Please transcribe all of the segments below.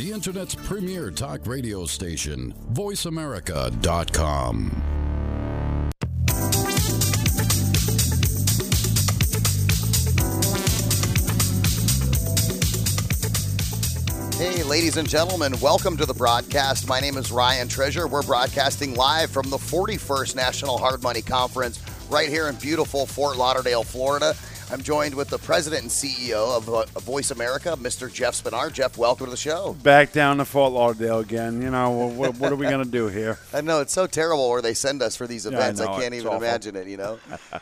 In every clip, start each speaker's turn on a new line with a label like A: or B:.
A: the Internet's premier talk radio station, voiceamerica.com.
B: Hey, ladies and gentlemen, welcome to the broadcast. My name is Ryan Treasure. We're broadcasting live from the 41st National Hard Money Conference right here in beautiful Fort Lauderdale, Florida. I'm joined with the president and CEO of uh, Voice America, Mr. Jeff Spenard. Jeff, welcome to the show.
C: Back down to Fort Lauderdale again. You know, what, what are we going to do here?
B: I know it's so terrible where they send us for these
C: Yeah, I
B: events. I, can't even
C: awful.
B: imagine it, you know?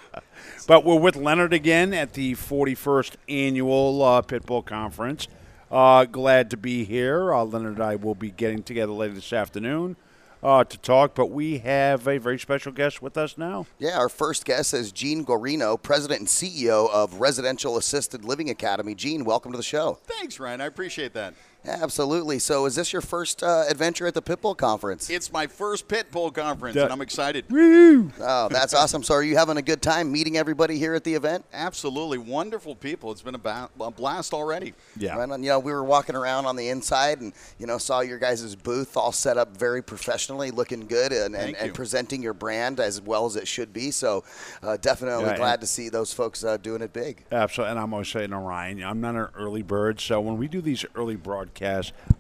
C: But we're with Leonard again at the 41st annual uh, Pitbull Conference. Uh, glad to be here. Uh, Leonard and I will be getting together later this afternoon uh, to talk, but we have a very special guest with us now.
B: Yeah, our first guest is Gene Guarino, president and CEO of Residential Assisted Living Academy. Gene, welcome to the show.
D: Thanks, Ryan. I appreciate that.
B: Absolutely. So, is this your first uh, adventure at the Pitbull Conference?
D: It's my first pit bull conference,
C: Yeah.
D: and I'm excited.
C: Woo!
B: Oh, that's awesome. So, are you having a good time meeting everybody here at the event?
D: Absolutely wonderful people. It's been a, ba- a blast already.
C: Yeah.
B: Right on. You know, we were walking around on the inside and, you know, saw your guys' booth all set up very professionally, looking good and, and, and presenting your brand as well as it should be. So, uh, definitely
C: Yeah,
B: glad to see those folks uh, doing it big.
C: Absolutely. And I'm always saying to Ryan, I'm not an early bird, so when we do these early broadcasts,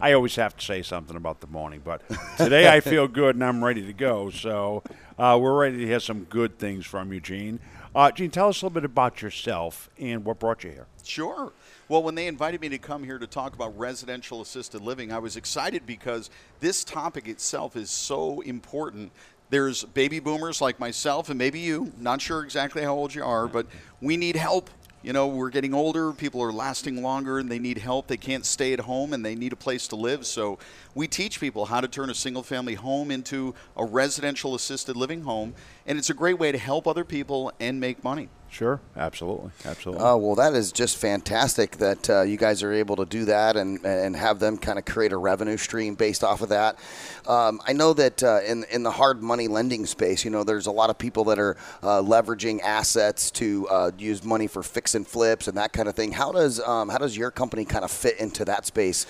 C: I always have to say something about the morning. But today I feel good and I'm ready to go. So uh, we're ready to hear some good things from you, Gene. Uh, Gene, tell us a little bit about yourself and what brought you here.
D: Sure. Well, when they invited me to come here to talk about residential assisted living, I was excited because this topic itself is so important. There's baby boomers like myself and maybe you, not sure exactly how old you are, but we need help. You know, we're getting older, people are lasting longer, and they need help. They can't stay at home and they need a place to live. So, we teach people how to turn a single family home into a residential assisted living home, and it's a great way to help other people and make money.
C: Sure. Absolutely. Absolutely.
B: Oh well, that is just fantastic that uh, you guys are able to do that and and have them kind of create a revenue stream based off of that. Um, I know that uh, in in the hard money lending space, you know, there's a lot of people that are uh, leveraging assets to uh, use money for fix and flips and that kind of thing. How does um, how does your company kind of fit into that space?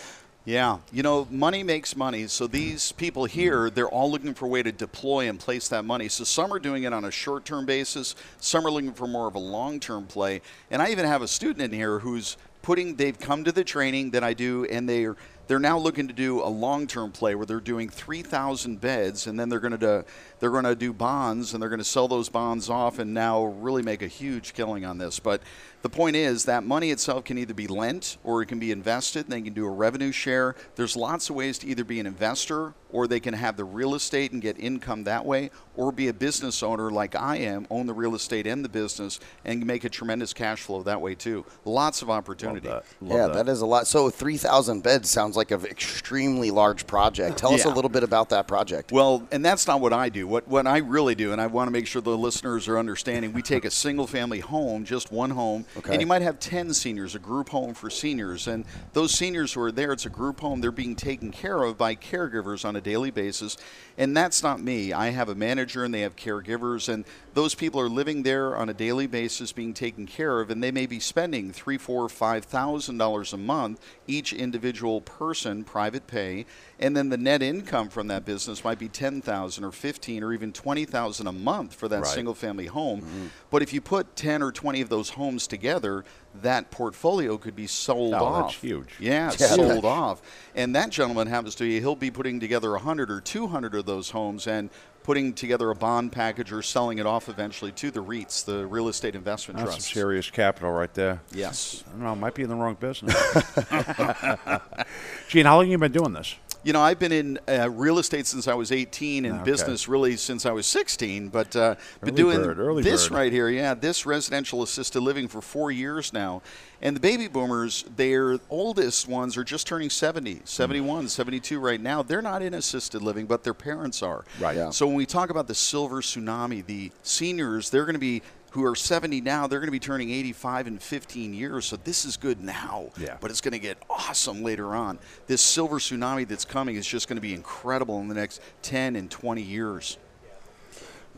D: Yeah, you know, money makes money. So these people here, they're all looking for a way to deploy and place that money. So some are doing it on a short-term basis, some are looking for more of a long-term play. And I even have a student in here who's putting they've come to the training that I do and they're they're now looking to do a long-term play where they're doing 3,000 beds and then they're going to do, they're going to do bonds and they're going to sell those bonds off and now really make a huge killing on this. But the point is that money itself can either be lent or it can be invested. They can do a revenue share. There's lots of ways to either be an investor or they can have the real estate and get income that way, or be a business owner like I am, own the real estate and the business, and make a tremendous cash flow that way too. Lots of opportunity.
C: Love that. Love
B: yeah,
C: that.
B: that is a lot. So 3,000 beds sounds like an extremely large project. Tell us a little bit about that project.
D: Well, and that's not what I do. What what I really do, and I want to make sure the listeners are understanding. We take a single family home, just one home,
B: Okay.
D: and you might have ten seniors, a group home for seniors, and those seniors who are there, it's a group home. They're being taken care of by caregivers on a daily basis, and that's not me. I have a manager, and they have caregivers, and those people are living there on a daily basis, being taken care of, and they may be spending three, four, five thousand dollars a month each individual person, private pay, and then the net income from that business might be ten thousand or fifteen or even twenty thousand a month for that
C: Right.
D: single family home. Mm-hmm. But if you put ten or twenty of those homes together, that portfolio could be sold
C: Oh,
D: off.
C: that's huge.
D: Yeah,
B: Yeah.
D: sold off. And that gentleman happens to be he'll be putting together hundred or two hundred of those homes and putting together a bond package or selling it off eventually to the REITs, the real estate investment
C: That's some serious capital right there.
D: Yes.
C: I don't know. Might be in the wrong business. Gene, how long have you been doing this?
D: You know, I've been in uh, real estate since I was 18 and
C: Okay.
D: business really since I was 16, but uh, been doing
C: bird, early
D: this
C: bird.
D: right here, yeah, this residential assisted living for four years now. And the baby boomers, their oldest ones are just turning 70, 71, 72 right now. They're not in assisted living, but their parents are.
C: Right.
B: Yeah.
D: So when we talk about the silver tsunami, the seniors, they're going to be who are 70 now, they're going to be turning 85 in 15 years. So this is good now,
C: Yeah.
D: but it's going to get awesome later on. This silver tsunami that's coming is just going to be incredible in the next 10 and 20 years.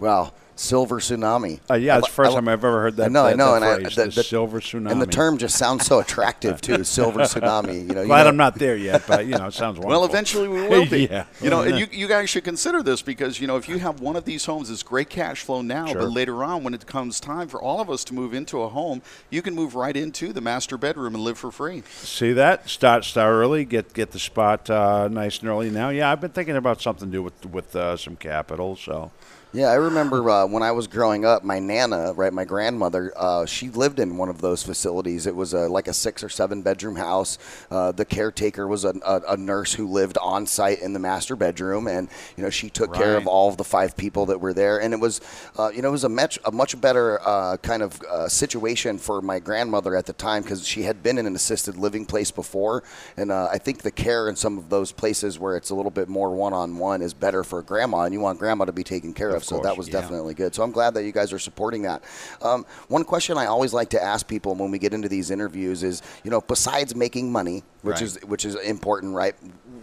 B: Wow. Silver tsunami.
C: Uh, yeah, it's the first
B: I-
C: time I've ever heard that.
B: I know, I know, and I, the,
C: the,
B: the-
C: silver tsunami.
B: and the term just sounds so attractive too. Silver tsunami. You know, you
C: Glad
B: know-
C: I'm not there yet, but you know, it sounds wonderful.
D: Well, eventually we will be.
C: yeah.
D: You know, and you, you guys should consider this because, you know, if you have one of these homes, it's great cash flow now,
C: Sure.
D: but later on, when it comes time for all of us to move into a home, you can move right into the master bedroom and live for free.
C: See that? Start start early. Get get the spot uh, nice and early. Now, yeah, I've been thinking about something to do with with uh, some capital. So
B: Yeah, I remember uh, when I was growing up, my nana, right, my grandmother, uh, she lived in one of those facilities. It was a, like a six or seven bedroom house. Uh, the caretaker was a, a, a nurse who lived on site in the master bedroom, and you know she took care of all of the five people that were there. And it was, uh, you know, it was a much a much better uh, kind of uh, situation for my grandmother at the time because she had been in an assisted living place before, and uh, I think the care in some of those places where it's a little bit more one on one is better for grandma, and you want grandma to be taken care of.
C: Of
B: so that was
D: yeah.
B: definitely good. So I'm glad that you guys are supporting that. Um, one question I always like to ask people when we get into these interviews is, you know, besides making money, which
D: Right.
B: is which is important, right?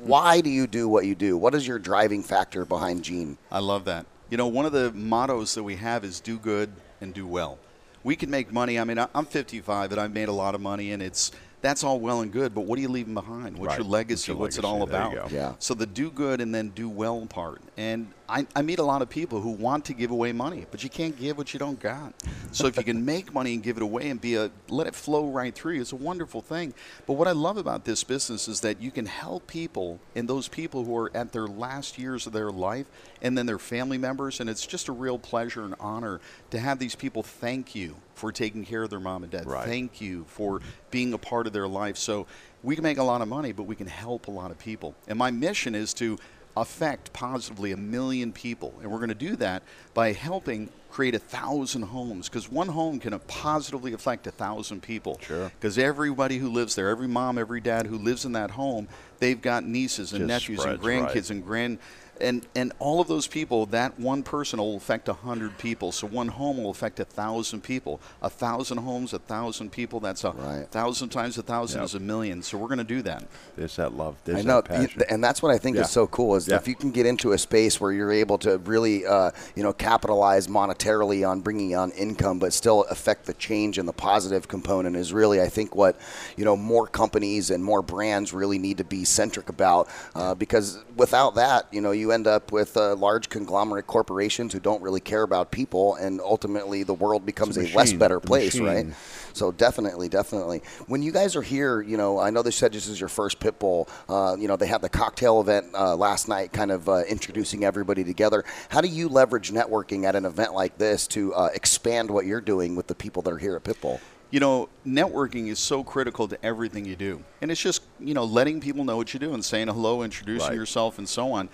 B: Why do you do what you do? What is your driving factor behind Gene?
D: I love that. You know, one of the mottos that we have is do good and do well. We can make money. I mean, I- I'm 55 and I've made a lot of money, and it's that's all well and good. But what are you leaving behind? What's
C: Right.
D: your legacy?
C: What's
D: What's
C: your
D: it all?
C: There
D: about?
B: Yeah.
D: So the do good and then do well part. And I, I meet a lot of people who want to give away money, but you can't give what you don't got. So if you can make money and give it away and be a let it flow right through you, it's a wonderful thing. But what I love about this business is that you can help people and those people who are at their last years of their life and then their family members and it's just a real pleasure and honor to have these people thank you for taking care of their mom and dad.
C: Right.
D: Thank you for being a part of their life. So we can make a lot of money, but we can help a lot of people. And my mission is to affect positively a million people. And we're going to do that by helping create a thousand homes because one home can positively affect a thousand people.
C: Sure.
D: Because everybody who lives there, every mom, every dad who lives in that home, they've got nieces and
C: Just
D: nephews and
C: spreads, right.
D: grandkids and grand. And, and all of those people, that one person will affect a hundred people. So one home will affect a thousand people. A thousand homes, a thousand people. That's a
B: Right.
D: thousand times a thousand
C: Yep.
D: is a million. So we're going to do that.
C: there's that love. There's
B: I know,
C: that passion.
B: and that's what I think
C: Yeah.
B: is so cool is
C: Yeah.
B: if you can get into a space where you're able to really, uh, you know, capitalize monetarily on bringing on income, but still affect the change and the positive component is really, I think, what you know more companies and more brands really need to be centric about. Uh, because without that, you know, you end up with uh, large conglomerate corporations who don't really care about people, and ultimately the world becomes a,
C: It's a
B: less better place, right? So definitely, definitely. When you guys are here, you know, I know they said this is your first pit bull. Uh, you know, they had the cocktail event uh, last night, kind of uh, introducing everybody together. How do you leverage networking at an event like this to uh, expand what you're doing with the people that are here at Pitbull?
D: You know, networking is so critical to everything you do. And it's just, you know, letting people know what you do and saying hello, introducing
C: Right.
D: yourself, and so on.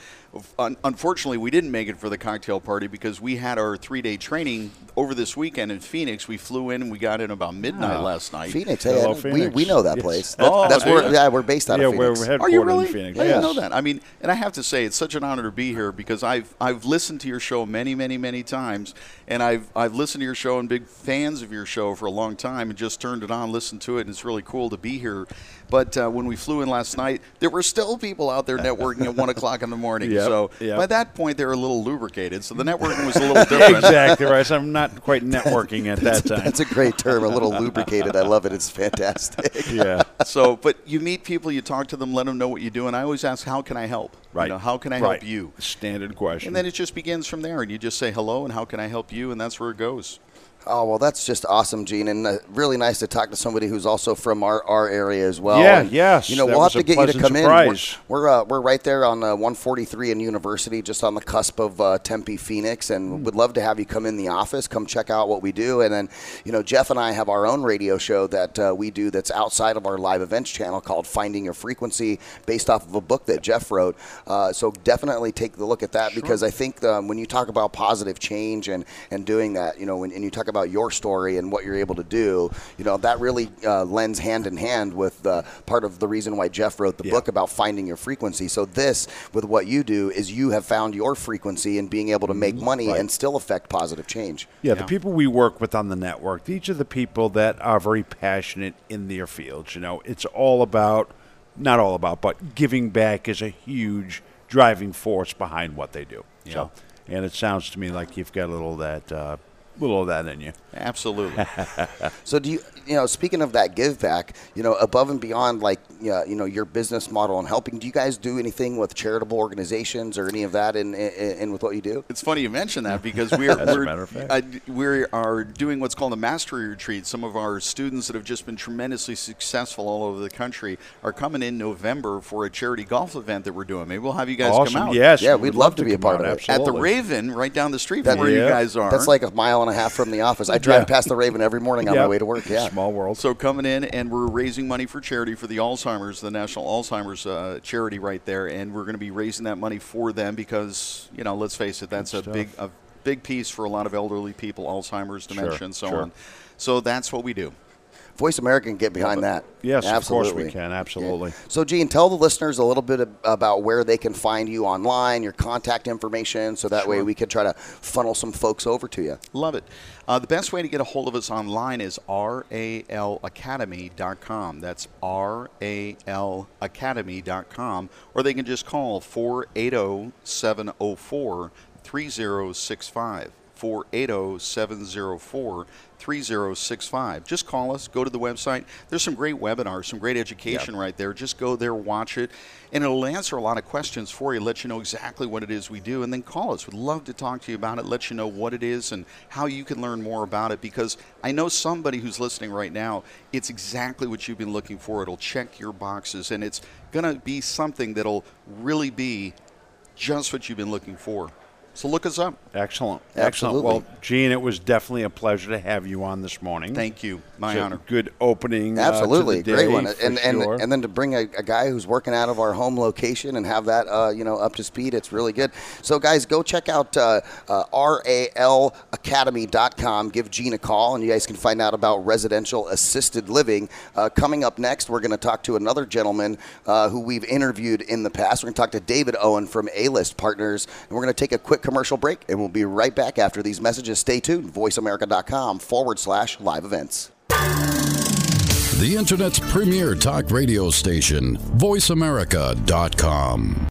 D: Un- unfortunately, we didn't make it for the cocktail party because we had our three day training over this weekend in Phoenix. We flew in and we got in about midnight
C: Ah.
D: last night.
B: Phoenix, hey,
C: Hello,
B: I- we,
C: Phoenix.
B: we know that
C: Yes.
B: place.
D: Oh,
B: That's, that's
D: do
B: where, yeah, we're based out
C: yeah,
B: of
C: we're
B: Phoenix.
C: headquartered
D: Are you really?
C: in Phoenix.
D: I didn't
C: Yes.
D: know that. I mean, and I have to say, it's such an honor to be here because I've I've listened to your show many, many, many times, and I've I've listened to your show and big fans of your show for a long time, and just turned it on, listened to it, and it's really cool to be here. But uh, when we flew in last night, there were still people out there networking at one o'clock in the morning.
C: Yep,
D: So
C: yep.
D: by that point, they were a little lubricated. So the networking was a little different.
C: exactly right. So I'm not quite networking at that time.
B: That's a great term, a little lubricated. I love it. It's fantastic.
C: yeah.
D: So, but you meet people, you talk to them, let them know what you do, and I always ask, "How can I help?
C: Right.
D: You know, how can I
C: Right.
D: help you?"
C: Standard question.
D: And then it just begins from there, and you just say hello and how can I help you, and that's where it goes.
B: Oh well, that's just awesome, Gene, and uh, really nice to talk to somebody who's also from our, our area as well.
C: Yeah,
B: And,
C: yes,
B: You know, we'll have to get you to come
C: surprise.
B: in. We're we're, uh, we're right there on uh, 143 in University, just on the cusp of uh, Tempe, Phoenix, and
C: Hmm.
B: would love to have you come in the office, come check out what we do, and then you know, Jeff and I have our own radio show that uh, we do that's outside of our live events channel called Finding Your Frequency, based off of a book that Jeff wrote. Uh, so definitely take a look at that because I think um, when you talk about positive change and and doing that, you know, when, and you talk about your story and what you're able to do, you know, that really uh, lends hand in hand with uh, part of the reason why Jeff wrote the
C: Yeah.
B: book about finding your frequency. So this, with what you do, is you have found your frequency and being able to make money
C: Mm-hmm. Right.
B: and still affect positive change.
C: Yeah,
D: Yeah.
C: the people we work with on the network, these are the people that are very passionate in their fields. You know, it's all about, not all about, but giving back is a huge driving force behind what they do. So and it sounds to me like you've got a little of that, uh, little of that in you.
D: Absolutely.
B: So do you, you know, speaking of that give back, you know, above and beyond like, yeah, you know, your business model and helping, do you guys do anything with charitable organizations or any of that in, in, in with what you do?
D: It's funny you mention that because we are
C: As a
D: we're,
C: matter of fact.
D: uh, we are doing what's called a mastery retreat. Some of our students that have just been tremendously successful all over the country are coming in November for a charity golf event that we're doing. Maybe we'll have you guys
C: awesome.
D: come out.
C: Yes.
B: Yeah,
C: we
B: we'd
C: would
B: love to be a part
C: out,
B: of it.
D: At the. Raven, right down the street
B: That-
D: from where you guys are.
B: That's like a mile and a half from the office. I drive
C: Yeah.
B: past the Raven every morning on my way to work. Yeah.
C: Small world.
D: So coming in, and we're raising money for charity for the Alzheimer's, the National Alzheimer's uh, charity right there, and we're going to be raising that money for them because you know, let's face it, that's
C: Good
D: a
C: stuff.
D: big a big piece for a lot of elderly people, Alzheimer's, dementia, and so
C: sure.
D: on. So that's what we do.
B: Voice America can get behind that.
C: Yes, of course we can, absolutely.
B: So, Gene, tell the listeners a little bit about where they can find you online, your contact information, so that way we can try to funnel some folks over to you.
D: Love it. Uh, the best way to get a hold of us online is ralacademy.com. That's ralacademy.com. Or they can just call 480 704 3065. 480 704 3065. Just call us, go to the website. There's some great webinars, some great education right there. Just go there, watch it, and it'll answer a lot of questions for you, let you know exactly what it is we do, and then call us. We'd love to talk to you about it, let you know what it is and how you can learn more about it because I know somebody who's listening right now, it's exactly what you've been looking for. It'll check your boxes, and it's going to be something that'll really be just what you've been looking for. So look us up.
C: Excellent.
B: Absolutely.
C: Excellent. Well, Gene, it was definitely a pleasure to have you on this morning.
D: Thank you. My honor.
C: Good opening. uh,
B: Absolutely,
C: the
B: great one. And and
C: sure.
B: and then to bring a, a guy who's working out of our home location and have that uh, you know up to speed, it's really good. So guys, go check out uh, uh, ralacademy.com. Give Gene a call, and you guys can find out about residential assisted living. Uh, coming up next, we're going to talk to another gentleman uh, who we've interviewed in the past. We're going to talk to David Owen from A List Partners, and we're going to take a quick commercial break, and we'll be right back after these messages. Stay tuned. VoiceAmerica.com forward slash live events.
A: The Internet's premier talk radio station, voiceamerica.com.